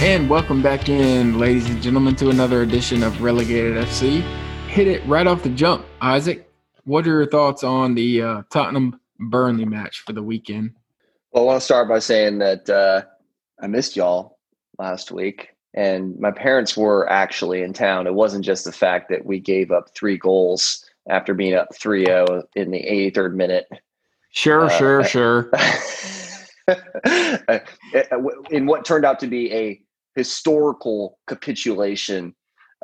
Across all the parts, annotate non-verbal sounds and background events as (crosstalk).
And welcome back in, ladies and gentlemen, to another edition of Relegated FC. Hit it right off the jump, Isaac. What are your thoughts on the uh, Tottenham Burnley match for the weekend? Well, I want to start by saying that uh, I missed y'all last week, and my parents were actually in town. It wasn't just the fact that we gave up three goals after being up 3 0 in the 83rd minute. Sure, uh, sure, sure. (laughs) in what turned out to be a historical capitulation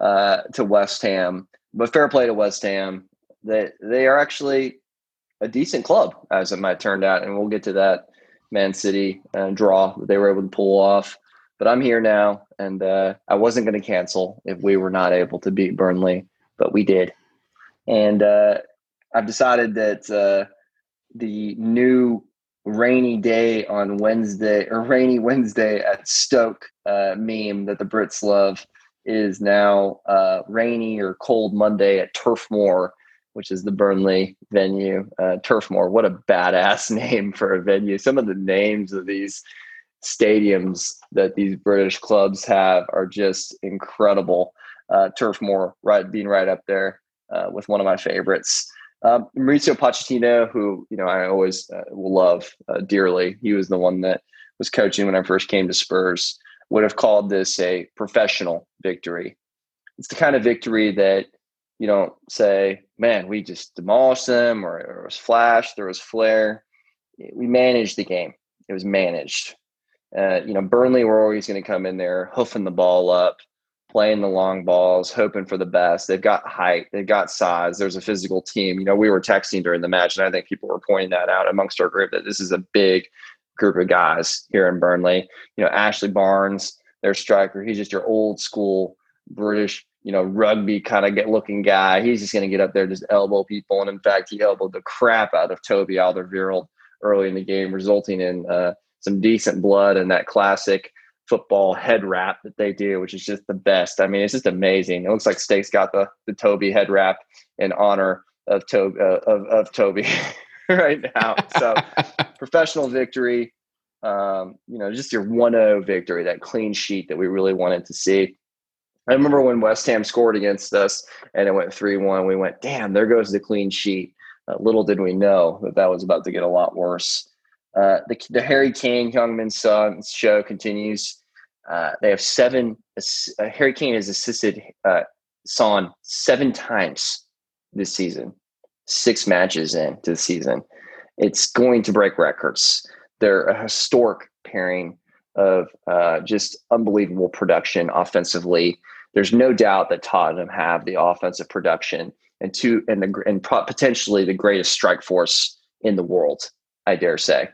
uh, to West Ham. But fair play to West Ham. That they, are actually a decent club, as it might turn out, and we'll get to that Man City uh, draw that they were able to pull off. But I'm here now, and uh, I wasn't going to cancel if we were not able to beat Burnley, but we did. And uh, I've decided that uh, the new rainy day on Wednesday or rainy Wednesday at Stoke uh, meme that the Brits love is now uh, rainy or cold Monday at Turf Moor, which is the Burnley venue. Uh, Turf Moor, what a badass (laughs) name for a venue. Some of the names of these stadiums that these British clubs have are just incredible. Uh, Turf Moor, right, being right up there uh, with one of my favorites. Um, Mauricio Pochettino, who you know I always uh, will love uh, dearly, he was the one that was coaching when I first came to Spurs. Would have called this a professional victory. It's the kind of victory that you don't say, "Man, we just demolished them," or there was flash, there was flare. We managed the game. It was managed. Uh, you know, Burnley were always going to come in there, hoofing the ball up, playing the long balls, hoping for the best. They've got height, they've got size. There's a physical team. You know, we were texting during the match, and I think people were pointing that out amongst our group that this is a big group of guys here in Burnley. You know, Ashley Barnes, their striker, he's just your old school British, you know, rugby kind of get looking guy. He's just going to get up there, just elbow people. And in fact, he elbowed the crap out of Toby Alderweireld early in the game, resulting in uh, some decent blood and that classic – football head wrap that they do, which is just the best. I mean, it's just amazing. It looks like Steak's got the the Toby head wrap in honor of Toby uh, of, of Toby (laughs) right now. So (laughs) professional victory. Um, you know, just your 1-0 victory, that clean sheet that we really wanted to see. I remember when West Ham scored against us and it went 3-1, we went, damn, there goes the clean sheet. Uh, little did we know that that was about to get a lot worse. Uh, the, the Harry Kane Heung-min Son show continues. Uh, they have seven. Uh, Harry Kane has assisted uh, Son seven times this season, six matches into the season. It's going to break records. They're a historic pairing of uh, just unbelievable production offensively. There's no doubt that Tottenham have the offensive production and two and the and potentially the greatest strike force in the world. I dare say.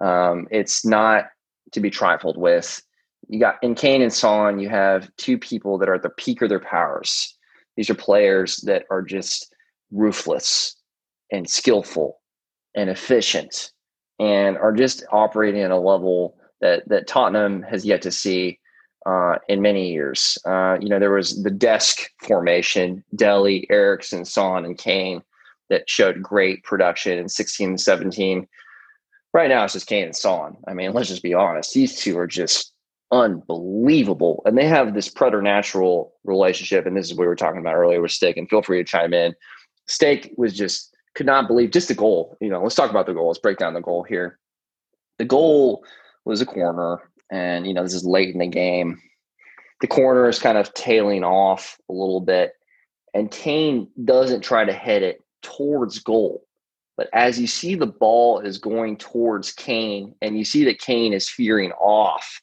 Um, it's not to be trifled with. You got in Kane and Son, you have two people that are at the peak of their powers. These are players that are just ruthless and skillful and efficient and are just operating at a level that that Tottenham has yet to see uh, in many years. Uh, you know, there was the desk formation, Dele, Eriksen, Son, and Kane that showed great production in 16 and 17 right now it's just Kane and Son. I mean, let's just be honest. These two are just unbelievable. And they have this preternatural relationship. And this is what we were talking about earlier with Steak. And feel free to chime in. Steak was just could not believe just the goal. You know, let's talk about the goal. Let's break down the goal here. The goal was a corner, and you know, this is late in the game. The corner is kind of tailing off a little bit, and Kane doesn't try to head it towards goal. But as you see the ball is going towards Kane and you see that Kane is fearing off,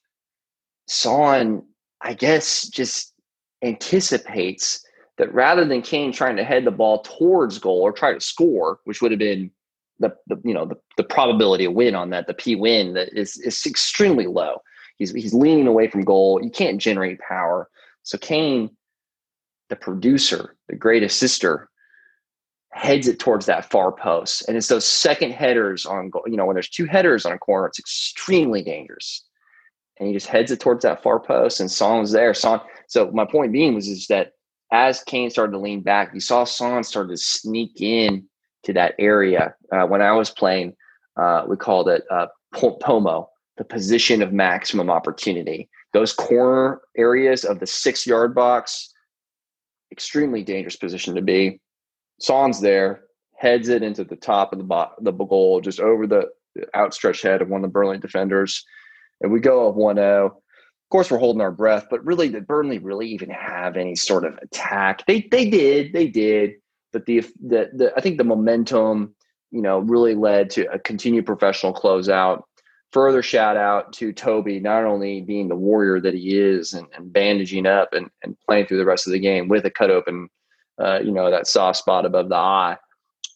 Son, I guess, just anticipates that rather than Kane trying to head the ball towards goal or try to score, which would have been the, the you know the, the probability of win on that, the P win that is is extremely low. He's he's leaning away from goal. You can't generate power. So Kane, the producer, the great assister, heads it towards that far post. And it's those second headers on, goal. you know, when there's two headers on a corner, it's extremely dangerous. And he just heads it towards that far post, and Son was there. Son. So my point being was is that as Kane started to lean back, you saw Son started to sneak in to that area. Uh, when I was playing, uh, we called it uh, POMO, the position of maximum opportunity. those corner areas of the six yard box, extremely dangerous position to be. Son's there, heads it into the top of the bo- the goal, just over the outstretched head of one of the Burnley defenders, and we go up 1-0. Of course, we're holding our breath, but really, did Burnley really even have any sort of attack? They they did, they did, but the the, the I think the momentum, you know, really led to a continued professional closeout further shout out to Toby, not only being the warrior that he is and, and bandaging up and, and playing through the rest of the game with a cut open, uh, you know, that soft spot above the eye.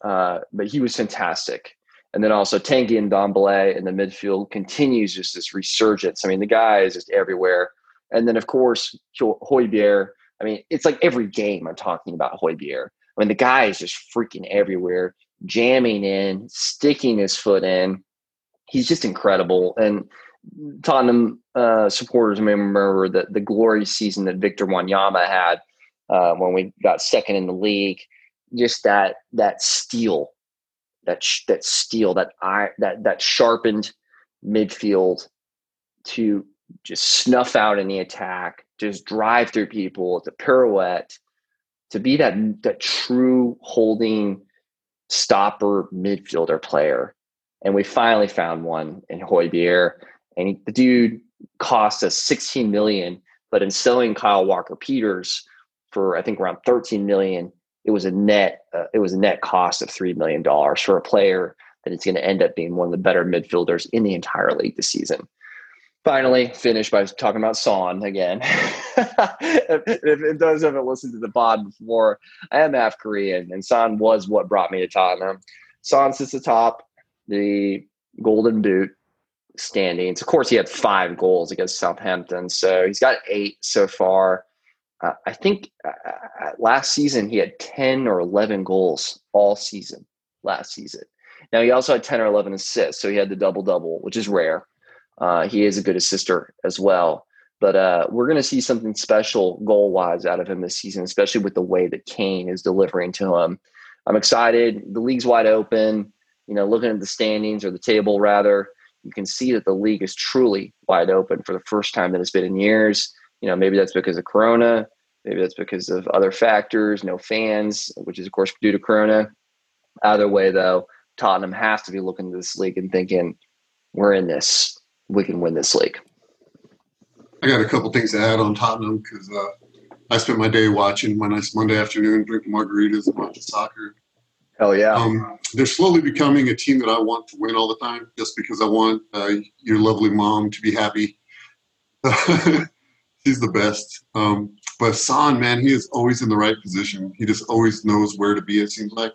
Uh, but he was fantastic. And then also Tanguy Ndombele in the midfield continues just this resurgence. I mean, the guy is just everywhere. And then, of course, Højbjerg. I mean, it's like every game I'm talking about Højbjerg. I mean, the guy is just freaking everywhere, jamming in, sticking his foot in he's just incredible. And Tottenham uh, supporters may remember the, the glory season that Victor Wanyama had uh, when we got second in the league. Just that that steel, that sh- that steel, that that that sharpened midfield to just snuff out any attack, just drive through people, to pirouette, to be that that true holding stopper midfielder player and we finally found one in Højbjerg. And he, the dude cost us 16 million, but in selling Kyle Walker Peters for I think around 13 million, it was a net uh, it was a net cost of three million dollars for a player that is going to end up being one of the better midfielders in the entire league this season. Finally, finish by talking about Son again. (laughs) if, if, those haven't listened to the pod before, I am half Korean, and Son was what brought me to Tottenham. Son sits atop the Golden Boot standings. Of course, he had five goals against Southampton, so he's got eight so far. Uh, I think uh, uh last season he had 10 or 11 goals all season last season. Now, he also had 10 or 11 assists, so he had the double double, which is rare. Uh, he is a good assister as well. But uh, we're going to see something special goal wise out of him this season, especially with the way that Kane is delivering to him. I'm excited. The league's wide open you know, looking at the standings or the table rather, you can see that the league is truly wide open for the first time that it's been in years. You know, maybe that's because of Corona, maybe that's because of other factors, no fans, which is of course due to Corona. Either way, though, Tottenham has to be looking at this league and thinking, "We're in this. We can win this league." I got a couple things to add on Tottenham because uh, I spent my day watching my nice Monday afternoon, drinking margaritas and watching soccer. Hell yeah. Um, they're slowly becoming a team that I want to win all the time just because I want uh, your lovely mom to be happy. (laughs) She's the best. Um, but Son, man, he is always in the right position. He just always knows where to be, it seems like.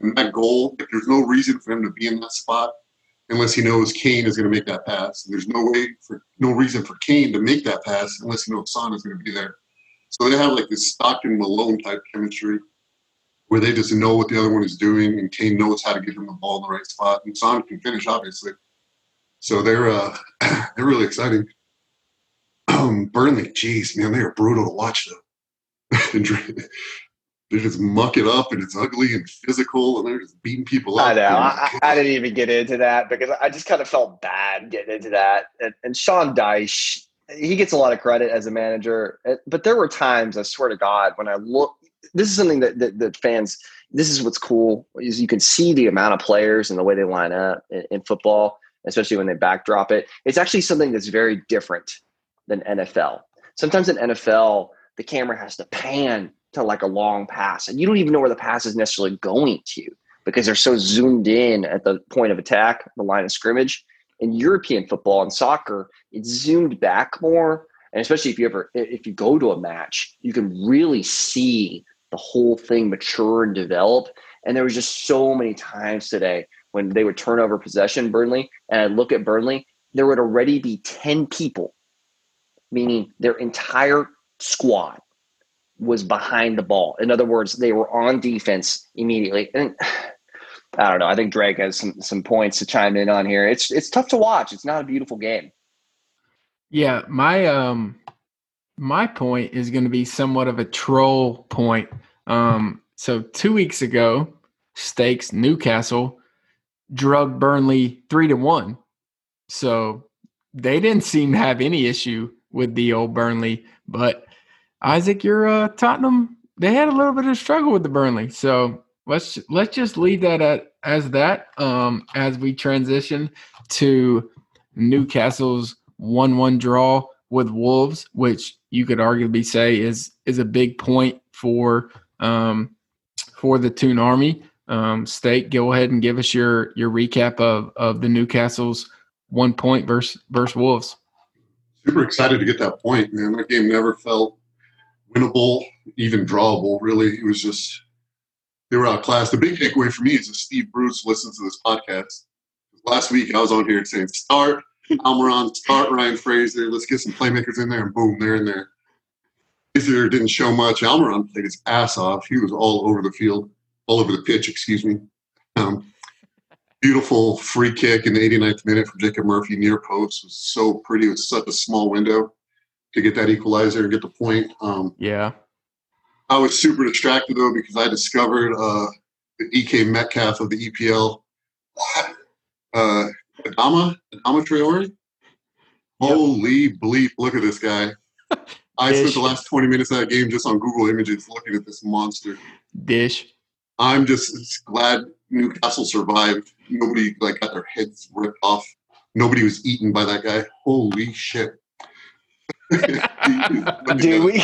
And that goal, if there's no reason for him to be in that spot unless he knows Kane is going to make that pass. And there's no way for no reason for Kane to make that pass unless he knows Son is going to be there. So they have like this Stockton Malone type chemistry where they just know what the other one is doing, and Kane knows how to get him the ball in the right spot, and Son can finish, obviously. So they're uh, (clears throat) they're really exciting. Um, (clears throat) Burnley, geez, man, they are brutal to watch though. (laughs) they just muck it up, and it's ugly and physical, and they're just beating people up. I know. I, I, didn't even get into that because I just kind of felt bad getting into that. And, and Sean Dyche, he gets a lot of credit as a manager, but there were times, I swear to God, when I look this is something that, that, that fans this is what's cool is you can see the amount of players and the way they line up in, in, football especially when they backdrop it it's actually something that's very different than nfl sometimes in nfl the camera has to pan to like a long pass and you don't even know where the pass is necessarily going to because they're so zoomed in at the point of attack the line of scrimmage in european football and soccer it's zoomed back more and especially if you ever if you go to a match you can really see the whole thing mature and develop. And there was just so many times today when they would turn over possession, Burnley, and I look at Burnley, there would already be 10 people, meaning their entire squad was behind the ball. In other words, they were on defense immediately. And (sighs) I don't know. I think Drake has some some points to chime in on here. It's it's tough to watch. It's not a beautiful game. Yeah, my um my point is going to be somewhat of a troll point. Um, so two weeks ago, Stakes Newcastle drug Burnley three to one. So they didn't seem to have any issue with the old Burnley. But Isaac, you're uh, Tottenham. They had a little bit of struggle with the Burnley, so let's let's just leave that at, as that um, as we transition to Newcastle's one-one draw with Wolves, which you could arguably say is is a big point for um, for the Toon Army. Um, Steak, go ahead and give us your your recap of of the Newcastle's one point versus versus Wolves. Super excited to get that point, man. That game never felt winnable, even drawable. Really, it was just they were outclassed. The big takeaway for me is that Steve Bruce listens to this podcast. Last week I was on here saying start Almiron, start Ryan Fraser. Let's get some playmakers in there, and boom, they're in there. Fraser didn't show much. Almiron played his ass off. He was all over the field, all over the pitch. Excuse me. Um, beautiful free kick in the 89th minute from Jacob Murphy near post was so pretty. It was such a small window to get that equalizer and get the point. Um, yeah. I was super distracted though because I discovered uh, the DK Metcalf of the EPL. Uh, Adama, Adama Traore. Yep. Holy bleep! Look at this guy. (laughs) I Dish. spent the last 20 minutes of that game just on Google Images looking at this monster. Dish. I'm just glad Newcastle survived. Nobody like got their heads ripped off. Nobody was eaten by that guy. Holy shit. (laughs) Dude, (laughs) we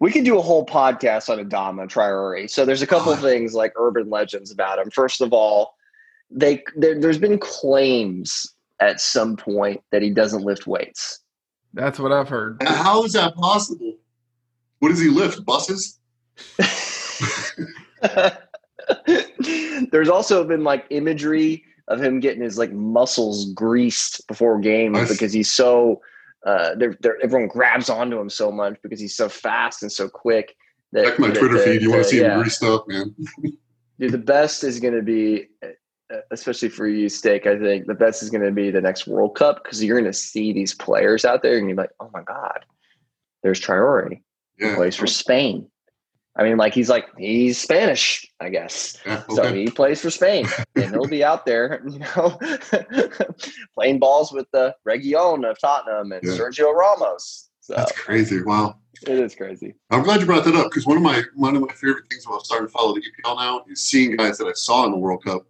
we could do a whole podcast on Adama Traore. So there's a couple of (laughs) things like urban legends about him. First of all, they there, there's been claims at some point that he doesn't lift weights. That's what I've heard. How is that possible? What does he lift? Buses? (laughs) There's also been like imagery of him getting his like muscles greased before games because he's so uh they're, they're, everyone grabs onto him so much because he's so fast and so quick that Check my that Twitter the- feed. You want to see yeah. him greased up, man. Dude, the best is going to be, uh, especially for you, Steak. I think the best is going to be the next World Cup because you're going to see these players out there, and you're like, oh my god, there's Traore. He plays for Spain. I mean, like he's like he's Spanish, I guess. yeah So he plays for Spain, (laughs) and he'll be out there, (laughs) you know, (laughs) playing balls with the Reguilón of Tottenham and Yeah. Sergio Ramos. So That's crazy. Wow. it is crazy. I'm glad you brought that up because one of my one of my favorite things about starting to follow the EPL now is seeing guys that I saw in the World Cup,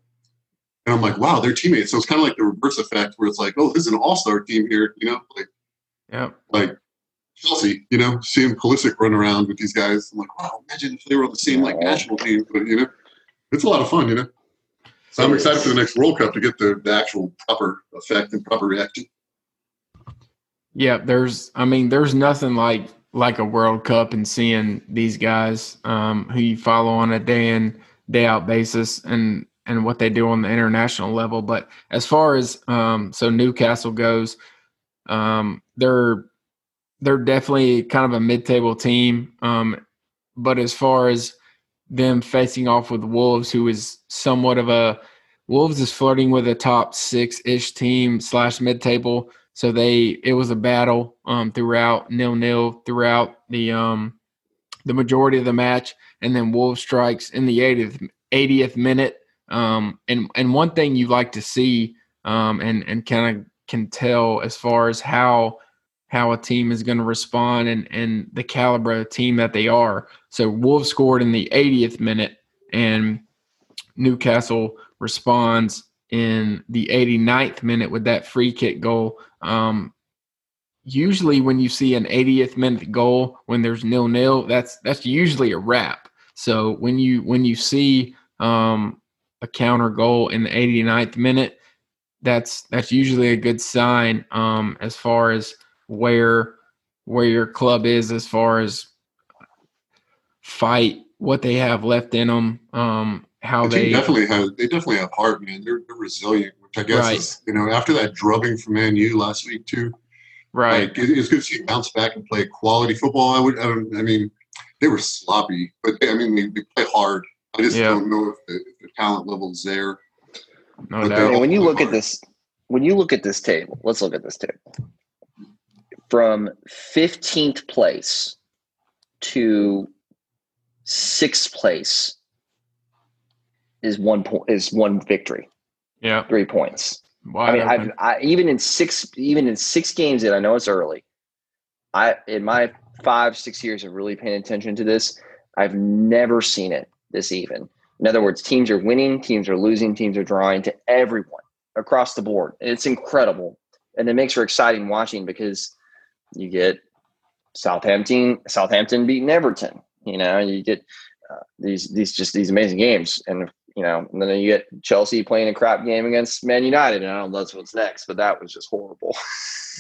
and I'm like, wow, they're teammates. So it's kind of like the reverse effect where it's like, oh, this is an all-star team here, you know, like Yep. like Chelsea, you know, seeing Pulisic run around with these guys. I'm like, wow, imagine if they were on the same like national team, but you know, it's a lot of fun, you know. So I'm excited for the next World Cup to get the, the actual proper effect and proper reaction. Yeah, there's I mean, there's nothing like like a World Cup and seeing these guys um, who you follow on a day in, day out basis and and what they do on the international level. But as far as um, so Newcastle goes, um, they're they're definitely kind of a mid-table team. Um, but as far as them facing off with Wolves, who is somewhat of a Wolves is flirting with a top six ish team slash mid table. So they it was a battle um, throughout nil nil throughout the um, the majority of the match, and then Wolves strikes in the 80th 80th minute. Um, and and one thing you like to see um, and and kind of can tell as far as how how a team is going to respond and and the caliber of team that they are. So Wolves scored in the 80th minute, and Newcastle responds in the 89th minute with that free kick goal. Um, usually, when you see an 80th minute goal when there's nil nil, that's that's usually a wrap. So when you when you see um, a counter goal in the 89th minute, that's that's usually a good sign um, as far as where where your club is as far as fight, what they have left in them, um, how The they definitely have they definitely have heart, man. They're, they're resilient, which I guess Right. is you know after that drubbing from Man U last week too. right. Like it, it's good to see them bounce back and play quality football. I would, I, don't, I mean, they were sloppy, but they, I mean they, they play hard. I just Yeah. don't know if the, if the talent level's there. No but doubt. when you all look at this, when you look at this table, let's look at this table. From 15th place to sixth place is one point is one victory, Yeah. three points. I mean. I've I, even in six even in six games that I know it's early, I in my five six years of really paying attention to this, I've never seen it this even. In other words, teams are winning, teams are losing, teams are drawing to everyone across the board. It's incredible, and it makes for exciting watching because you get Southampton Southampton beating Everton. You know, you get uh, these these just these amazing games, and you know, and then you get Chelsea playing a crap game against Man United, and I don't know that's what's next, but that was just horrible.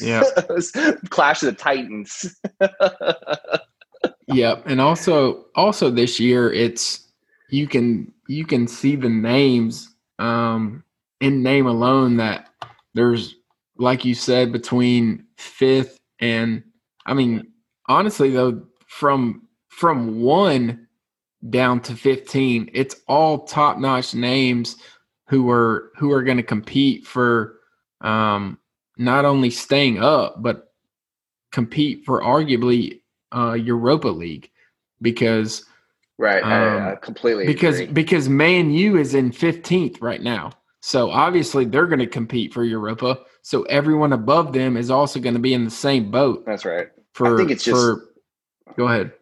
Yeah, (laughs) Clash of the Titans. (laughs) yep, and also also this year it's you can you can see the names um, in name alone that there's like you said between fifth and I mean honestly though from from one down to 15 it's all top notch names who are who are going to compete for um not only staying up but compete for arguably uh Europa League because right. Um, I, I completely because agree. because Man U is in 15th right now. So obviously they're going to compete for Europa so everyone above them is also going to be in the same boat that's right for I think it's just for, go ahead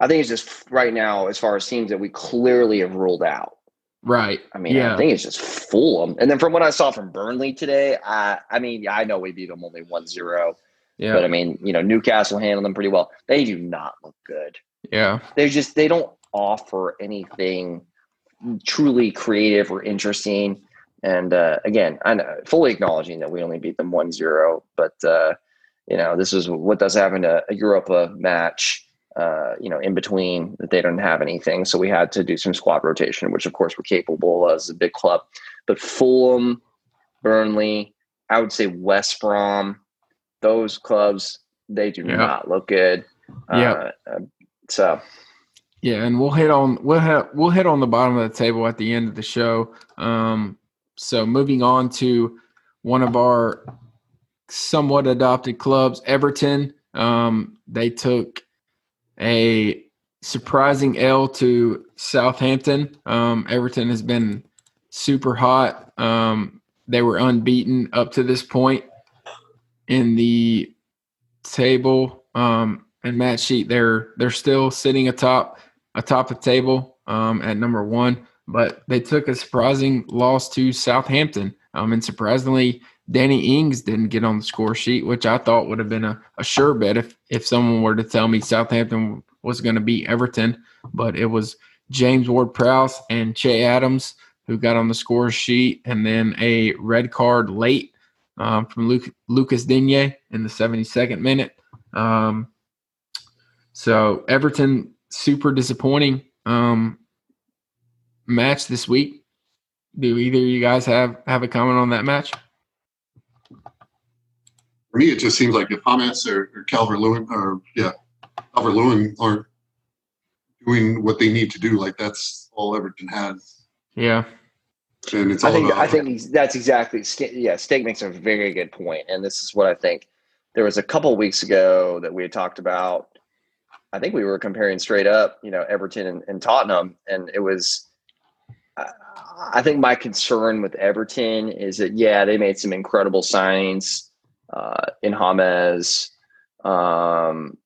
I think it's just right now, as far as teams that we clearly have ruled out. Right. I mean, yeah. I think it's just Fulham. And then from what I saw from Burnley today, I, I mean, I know we beat them only 1 0. Yeah. But I mean, you know, Newcastle handled them pretty well. They do not look good. Yeah. They just, they don't offer anything truly creative or interesting. And uh, again, I know, fully acknowledging that we only beat them 1 0. But, uh, you know, this is what does happen to a Europa match uh, you know, in between that they don't have anything. So we had to do some squad rotation, which of course we're capable as a big club. But Fulham, Burnley, I would say West Brom, those clubs, they do yeah. not look good. Yeah. Uh, so. Yeah, and we'll hit on we'll hit, we'll hit on the bottom of the table at the end of the show. Um, so moving on to one of our somewhat adopted clubs, Everton. Um, they took a surprising L to Southampton. Um, Everton has been super hot. Um, they were unbeaten up to this point in the table um, and match sheet. They're they're still sitting atop atop the table um, at number one, but they took a surprising loss to Southampton. Um, and surprisingly, Danny Ings didn't get on the score sheet, which I thought would have been a, a sure bet if if someone were to tell me Southampton was going to beat Everton, but it was James Ward Prowse and Che Adams who got on the score sheet, and then a red card late um, from Luke, Lucas Digne in the 72nd minute. Um, so Everton super disappointing um, match this week. Do either of you guys have have a comment on that match? For me, it just seems like if James or, or Calvert Lewin or yeah, Calvert Lewin aren't doing what they need to do, like that's all Everton has. Yeah. And it's I think about, I think that's exactly yeah. Steak makes a very good point, and this is what I think. There was a couple weeks ago that we had talked about. I think we were comparing straight up, you know, Everton and, and Tottenham, and it was. I think my concern with Everton is that yeah, they made some incredible signings uh, in James, um,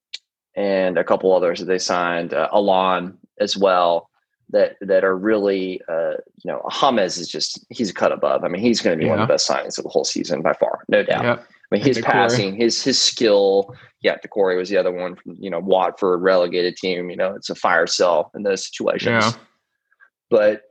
and a couple others that they signed, uh, Allan as well, that that are really, uh, you know, James is just he's a cut above. I mean, he's going to be yeah. one of the best signings of the whole season by far, no doubt. Yep. I mean, his passing, his his skill. Yeah, Doucouré was the other one from you know Watford relegated team. You know, it's a fire cell in those situations. Yeah. But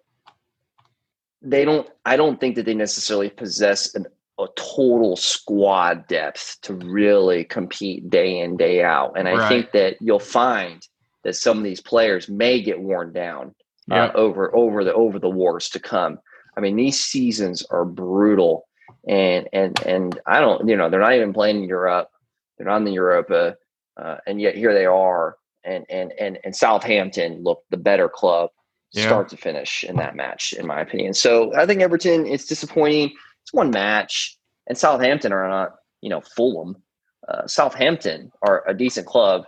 they don't. I don't think that they necessarily possess an a total squad depth to really compete day in day out and i right. think that you'll find that some of these players may get worn down yeah. uh, over over the over the wars to come i mean these seasons are brutal and and and i don't you know they're not even playing in europe they're not in the europa uh, and yet here they are and and and and southampton looked the better club yeah. start to finish in that match in my opinion so i think everton it's disappointing it's one match, and Southampton are not, you know, Fulham. Uh, Southampton are a decent club,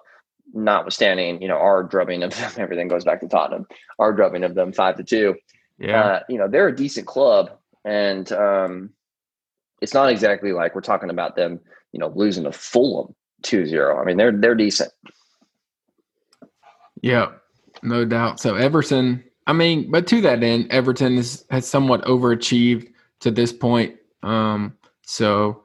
notwithstanding, you know, our drubbing of them. (laughs) Everything goes back to Tottenham. Our drubbing of them five to two. Yeah, uh, you know, they're a decent club, and um, it's not exactly like we're talking about them, you know, losing to Fulham. 2-0. I mean, they're they're decent. Yeah, no doubt. So Everton, I mean, but to that end, Everton is, has somewhat overachieved to this point. Um, so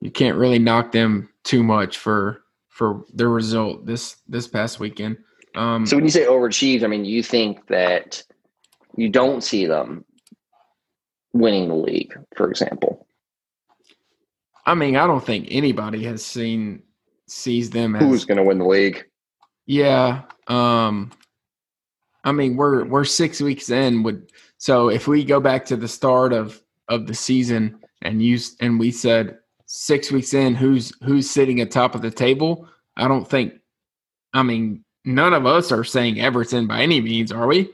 you can't really knock them too much for for their result this this past weekend. Um, So when you say overachieved, I mean, you think that you don't see them winning the league, for example. I mean, I don't think anybody has seen sees them as Who's going to win the league? Yeah. Um I mean we're we're six weeks in would so if we go back to the start of of the season and use and we said six weeks in who's who's sitting atop of the table, I don't think I mean none of us are saying Everton by any means, are we?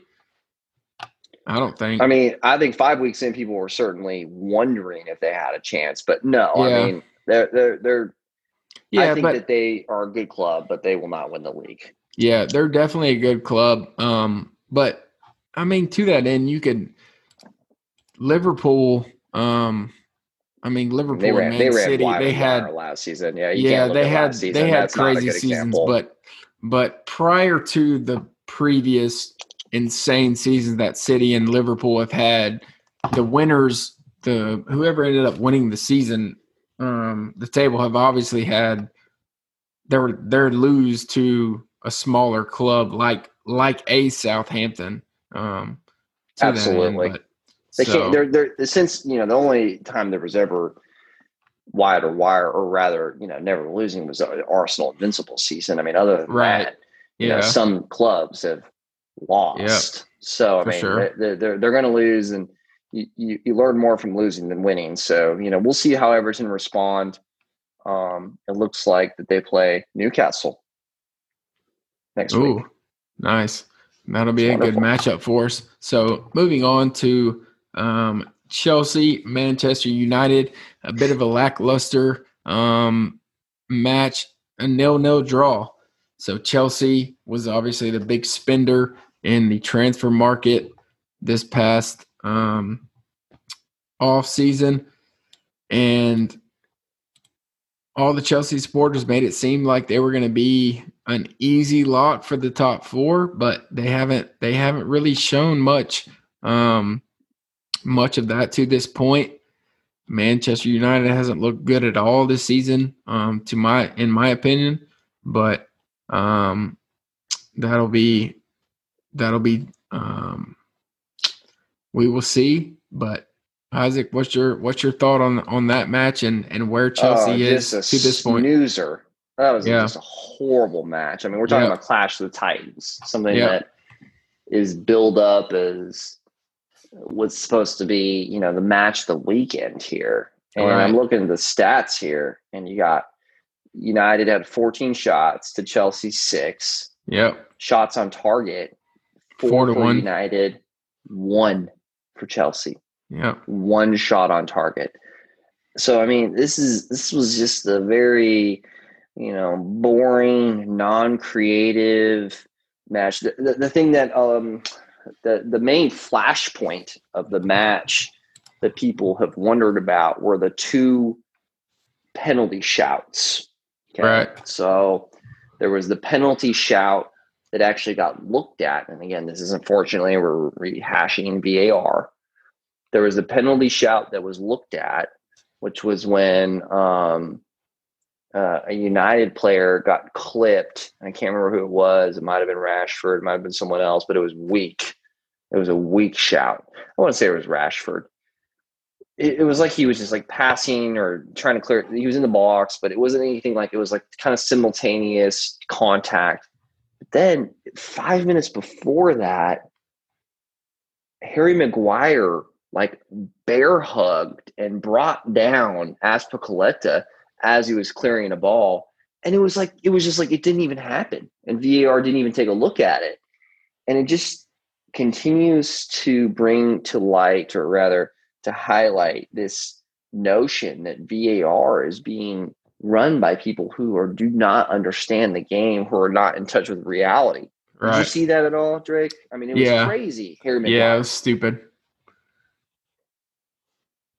I don't think. I mean, I think five weeks in, people were certainly wondering if they had a chance, but no, Yeah. I mean, they're they're they're. yeah, I think but that they are a good club, but they will not win the league. Yeah, they're definitely a good club. Um, but I mean, to that end, you could Liverpool. Um, I mean, Liverpool They ran and they Man ran City. They had last season. Yeah, you yeah, they had season. they had That's crazy seasons, example. but but prior to the previous insane seasons that City and Liverpool have had, the winners, the whoever ended up winning the season, um, the table have obviously had their their lose to a smaller club like like a Southampton. Um, that end, Absolutely. but- They so- can't. They're they're since you know the only time there was ever wide or wire, or rather, you know, never losing was the Arsenal invincible season. I mean, other than Right. that, you know, some clubs have lost. So I For mean, sure. they're they're, they're going to lose, and you, you you learn more from losing than winning. So you know, we'll see how Everton respond. Um, it looks like that they play Newcastle next week. Nice. That'll be a good matchup for us. So moving on to um, Chelsea, Manchester United, a bit of a lackluster um, match, a nil-nil draw. So Chelsea was obviously the big spender in the transfer market this past um, off season, and all the Chelsea supporters made it seem like they were going to be an easy lock for the top four, but they haven't they haven't really shown much um, much of that to this point. Manchester United hasn't looked good at all this season, um, to my in my opinion. But um, that'll be that'll be um, we will see. But Isaac, what's your what's your thought on on that match and and where Chelsea Oh, is to this point? Snoozer. That was Yeah. just a horrible match. I mean, we're talking Yeah. about Clash of the Titans, something Yeah. that is billed up as what's supposed to be, you know, the match of the weekend here. And Right. I'm looking at the stats here, and you got United had 14 shots to Chelsea six Yep, shots on target, four, Four to for one. United, one for Chelsea yep, one shot on target. So I mean, this is this was just a very, you know, boring, non-creative match. The, the, the thing that um the the main flashpoint of the match that people have wondered about were the two penalty shouts. Right. So there was the penalty shout that actually got looked at, and again, this is unfortunately we're rehashing VAR there was a penalty shout that was looked at, which was when um, uh, a United player got clipped. I can't remember who it was. It might have been Rashford. It might have been someone else, but it was weak. It was a weak shout. I want to say it was Rashford. It, it was like he was just like passing or trying to clear. He was in the box, but it wasn't anything like it was like kind of simultaneous contact. But then five minutes before that, Harry Maguire like bear hugged and brought down Azpilicueta as he was clearing a ball. And it was like, it was just like, it didn't even happen. And VAR didn't even take a look at it. And it just continues to bring to light, or rather to highlight this notion that VAR is being run by people who are do not understand the game, who are not in touch with reality. Did you see that at all, Drake? I mean, it was Yeah. crazy. Harry. Yeah, it was stupid.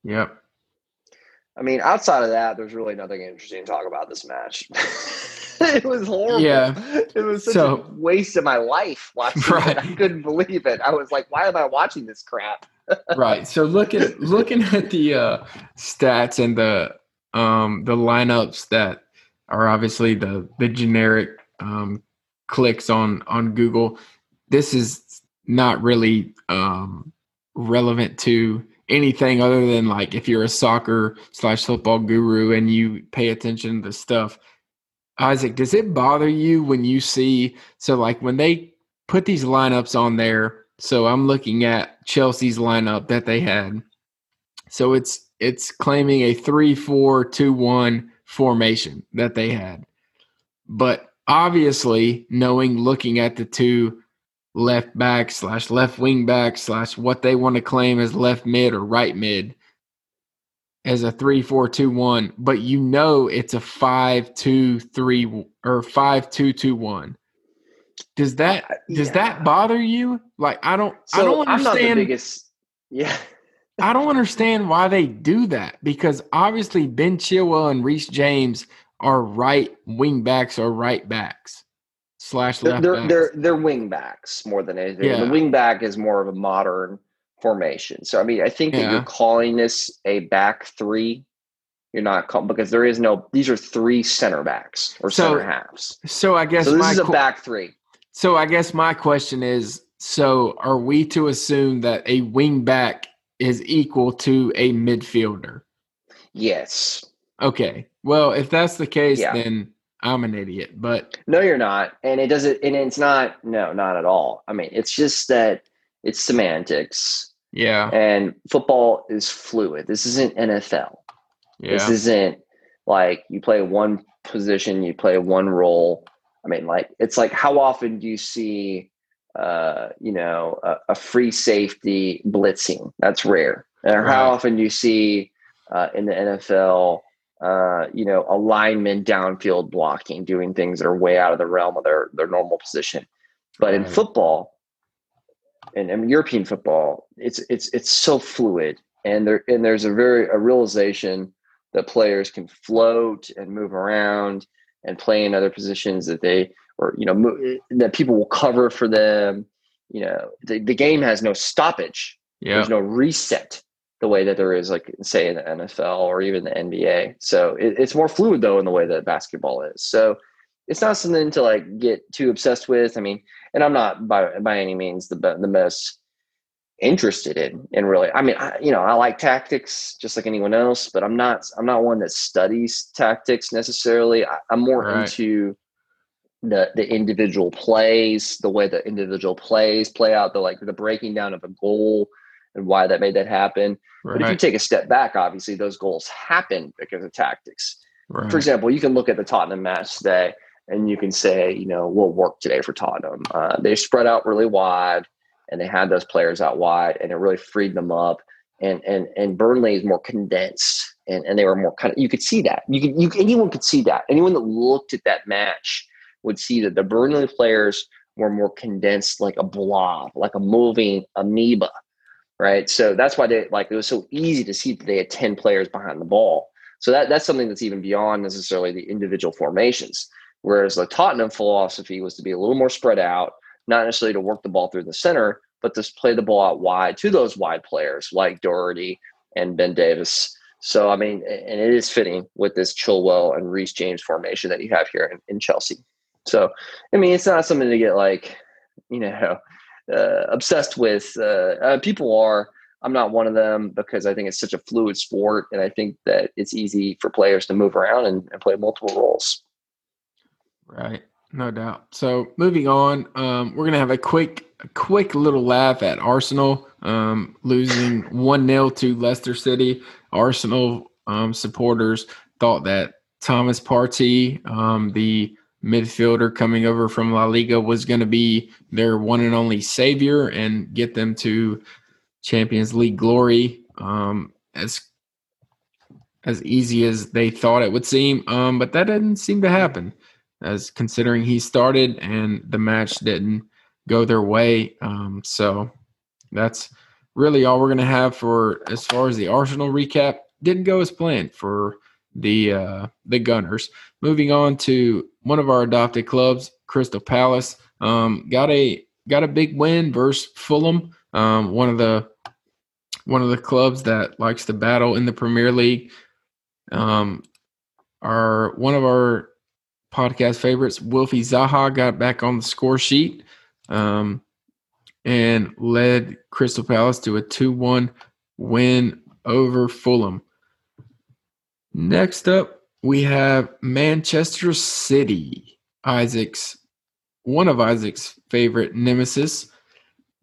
Yep. I mean, outside of that, there's really nothing interesting to talk about this match. (laughs) it was horrible. Yeah. It was such So- a waste of my life watching Right. it. I couldn't believe it. I was like, why am I watching this crap? (laughs) right. So looking looking at the uh, stats and the um, the lineups that are obviously the the generic um, clicks on on Google, this is not really um, relevant to anything other than like if you're a soccer slash football guru and you pay attention to stuff. Isaac, does it bother you when you see so like when they put these lineups on there? So I'm looking at Chelsea's lineup that they had. So it's it's claiming a three four two one formation that they had. But obviously, knowing looking at the two left back slash left wing back slash what they want to claim as left mid or right mid as a three four two one, but you know it's a five two three or five two two one. Does that does Yeah. that bother you? Like I don't I So don't not the understand biggest. Yeah. I don't (laughs) understand why they do that because obviously Ben Chilwell and Reece James are right wing backs or right backs slash They're left they're, backs. they're they're wing backs more than anything. Yeah. The wing back is more of a modern formation. So I mean, I think that you're calling this a back three. You're not call, because there is no. These are three center backs or So, center halves. so I guess So this is a back three. so I guess my question is so are we to assume that a wing back is equal to a midfielder? Yes. Okay. Well, if that's the case Yeah. then I'm an idiot, but No, you're not. And it doesn't. And it's not. No, not at all. I mean, it's just that it's semantics. yeah. And football is fluid. This isn't NFL. Yeah. This isn't like you play one position, you play one role. I mean, like it's like how often do you see, uh, you know, a, a free safety blitzing? That's rare. Or how often do you see uh, in the NFL, uh, you know, alignment, downfield blocking, doing things that are way out of the realm of their their normal position? But in football, and, and European football, it's it's it's so fluid, and there and there's a very a realization that players can float and move around and play in other positions that they or you know mo- that people will cover for them. You know, the, the game has no stoppage. Yeah. There's no reset the way that there is, like say in the NFL or even the NBA. So it, it's more fluid though in the way that basketball is. So it's not something to like get too obsessed with. I mean, and I'm not by by any means the the most interested in in really. I mean, I, you know, I like tactics just like anyone else, but I'm not I'm not one that studies tactics necessarily. I, I'm more Right. into the the individual plays, the way the individual plays play out, the like the breaking down of a goal and why that made that happen. But if you take a step back, obviously those goals happen because of tactics. right. For example, you can look at the Tottenham match today and you can say, you know, we'll work today for Tottenham? Uh, they spread out really wide and they had those players out wide and it really freed them up. And and and Burnley is more condensed and, and they were more kind of you could see that. You could you anyone could see that. Anyone that looked at that match would see that the Burnley players were more condensed like a blob, like a moving amoeba. Right. So that's why they like it was so easy to see that they had 10 players behind the ball. So that, that's something that's even beyond necessarily the individual formations. Whereas the Tottenham philosophy was to be a little more spread out, not necessarily to work the ball through the center, but to play the ball out wide to those wide players like Doherty and Ben Davies. So I mean, and it is fitting with this Chilwell and Reece James formation that you have here in, in Chelsea. So I mean, it's not something to get like, you know, uh, obsessed with. Uh, uh, people are. I'm not one of them because I think it's such a fluid sport, and I think that it's easy for players to move around and, and play multiple roles. Right. No doubt. So moving on, um, we're gonna have a quick, a quick little laugh at Arsenal um, losing (laughs) one 0 to Leicester City. Arsenal um, supporters thought that Thomas Partey, um, the midfielder coming over from La Liga, was going to be their one and only savior and get them to Champions League glory. Um, as as easy as they thought it would seem, um, but that didn't seem to happen as considering he started and the match didn't go their way. Um, so that's really all we're going to have for as far as the Arsenal recap. didn't go as planned for the uh, the Gunners. Moving on to one of our adopted clubs, Crystal Palace, um, got a got a big win versus Fulham, um, one of the one of the clubs that likes to battle in the Premier League. Um, our one of our podcast favorites, Wilfie Zaha, got back on the score sheet um, and led Crystal Palace to a 2 1 win over Fulham. Next up, we have Manchester City. Isaac's one of Isaac's favorite nemesis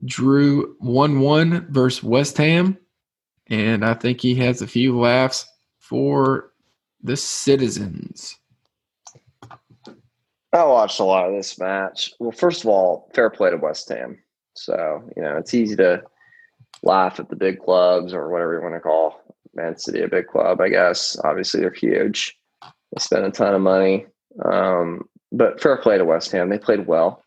drew 1 1 versus West Ham. And I think he has a few laughs for the citizens. I watched a lot of this match. Well, first of all, fair play to West Ham. So, you know, it's easy to laugh at the big clubs or whatever you want to call Man City a big club, I guess. Obviously, they're huge. They spent a ton of money. Um, but fair play to West Ham. They played well.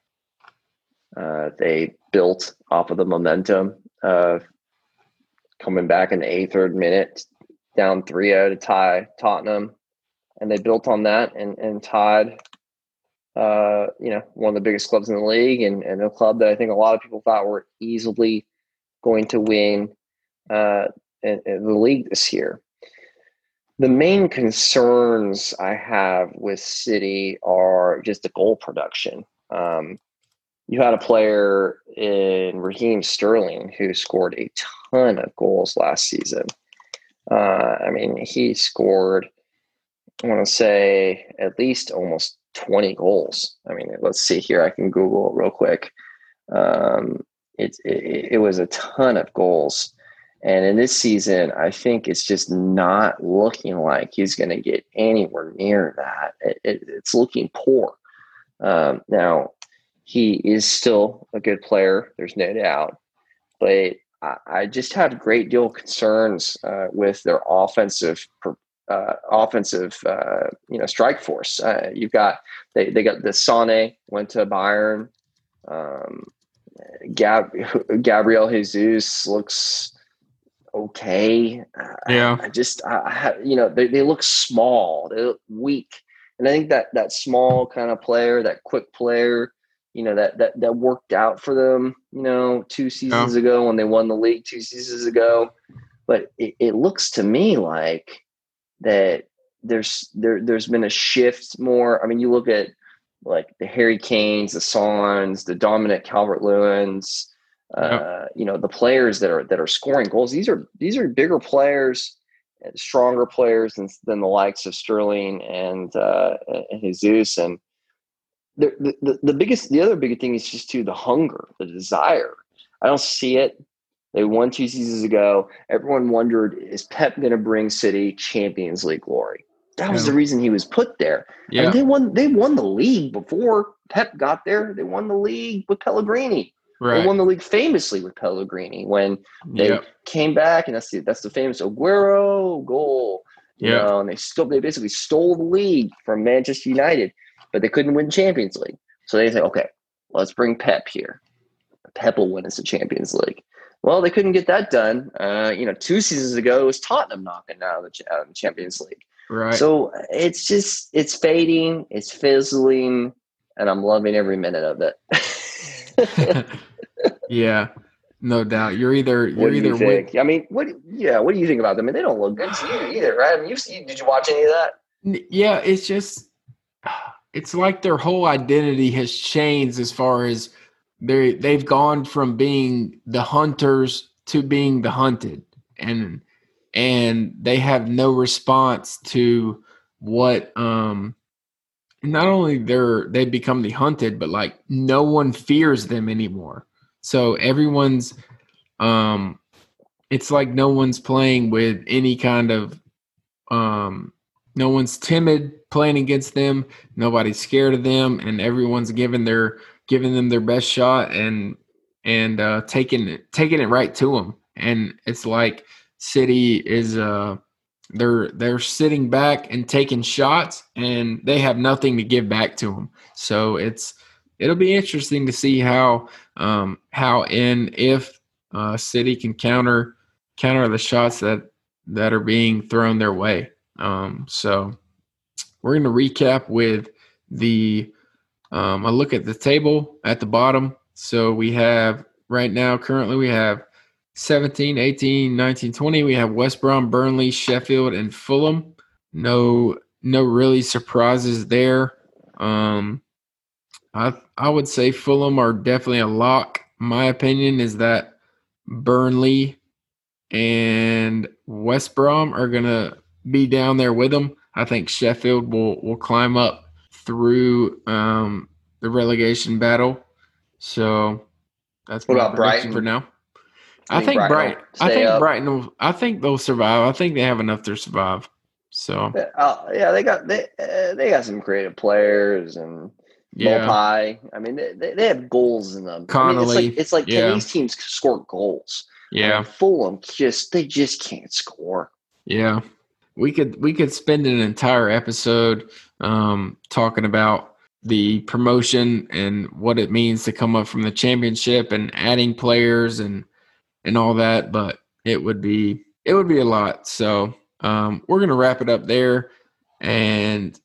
Uh, they built off of the momentum of coming back in the eighth or minute, down 3 0 to tie Tottenham. And they built on that and, and tied uh, you know, one of the biggest clubs in the league and, and a club that I think a lot of people thought were easily going to win uh, in, in the league this year. The main concerns I have with City are just the goal production. Um, you had a player in Raheem Sterling who scored a ton of goals last season. Uh, I mean, he scored, I want to say, at least almost 20 goals. I mean, let's see here. I can Google it real quick. Um, it, it, it was a ton of goals. And in this season, I think it's just not looking like he's going to get anywhere near that. It, it, it's looking poor. Um, now, he is still a good player. There's no doubt. But I, I just had a great deal of concerns uh, with their offensive uh, offensive, uh, you know, strike force. Uh, you've got they they got the Sane went to Bayern. Um, Gab, (laughs) Gabriel Jesus looks okay. Uh, yeah, I, I just I, I, you know they, they look small, they look weak, and I think that that small kind of player, that quick player, you know that that that worked out for them. You know, two seasons yeah. ago when they won the league two seasons ago. But it, it looks to me like that there's there there's been a shift more. I mean, you look at like the Harry Kanes, the Sons, the Dominic Calvert Lewins, uh, you know, the players that are that are scoring goals. These are these are bigger players, stronger players than than the likes of Sterling and uh, and Jesus. And the, the the biggest the other big thing is just to the hunger, the desire. I don't see it. They won two seasons ago. Everyone wondered, is Pep going to bring City Champions League glory? That was yeah. the reason he was put there. Yeah. I mean, they won. They won the league before Pep got there. They won the league with Pellegrini. Right. They won the league famously with Pellegrini when they yep. came back, and that's the that's the famous Aguero goal. Yeah. and they still they basically stole the league from Manchester United, but they couldn't win Champions League. So they say, okay, let's bring Pep here. Pep will win us the Champions League. Well, they couldn't get that done. Uh, you know, two seasons ago, it was Tottenham knocking out of the, out of the Champions League. Right. So it's just it's fading, it's fizzling, and I'm loving every minute of it. (laughs) (laughs) yeah, no doubt. You're either you're what either. think? I mean, what? Yeah, what do you think about them? I mean, they don't look good to you either, right? I mean, you see, did you watch any of that? Yeah, it's just it's like their whole identity has changed as far as they they've gone from being the hunters to being the hunted and and they have no response to what um not only they're they become the hunted but like no one fears them anymore so everyone's um it's like no one's playing with any kind of um no one's timid playing against them nobody's scared of them and everyone's giving their giving them their best shot and and uh, taking it taking it right to them. And it's like City is uh they're they're sitting back and taking shots and they have nothing to give back to them. So it's it'll be interesting to see how um how and if uh City can counter counter the shots that that are being thrown their way. Um, so we're going to recap with the um, a look at the table at the bottom. So we have right now, currently, we have 17, 18, 19, 20. We have West Brom, Burnley, Sheffield, and Fulham. No, no really surprises there. Um, I I would say Fulham are definitely a lock. My opinion is that Burnley and West Brom are gonna be down there with them. I think Sheffield will will climb up through um, the relegation battle. So that's What my about prediction Brighton? for now. I I think Brighton will I think up. Brighton. Will, I think they'll survive. I think they have enough to survive. So Uh, yeah, they got they uh, they got some creative players and yeah. I mean, they, they, have goals in them. I mean, Connolly, it's like it's like yeah. can these teams score goals? yeah. And Fulham just they just can't score. Yeah. We could we could spend an entire episode um talking about the promotion and what it means to come up from the championship and adding players and and all that, but it would be it would be a lot. So um we're gonna wrap it up there and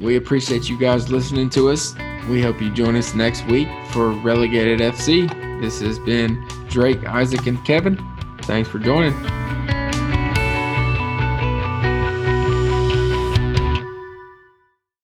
we appreciate you guys listening to us. We hope you join us next week for Relegated FC. This has been Drake, Isaac, and Kevin. Thanks for joining.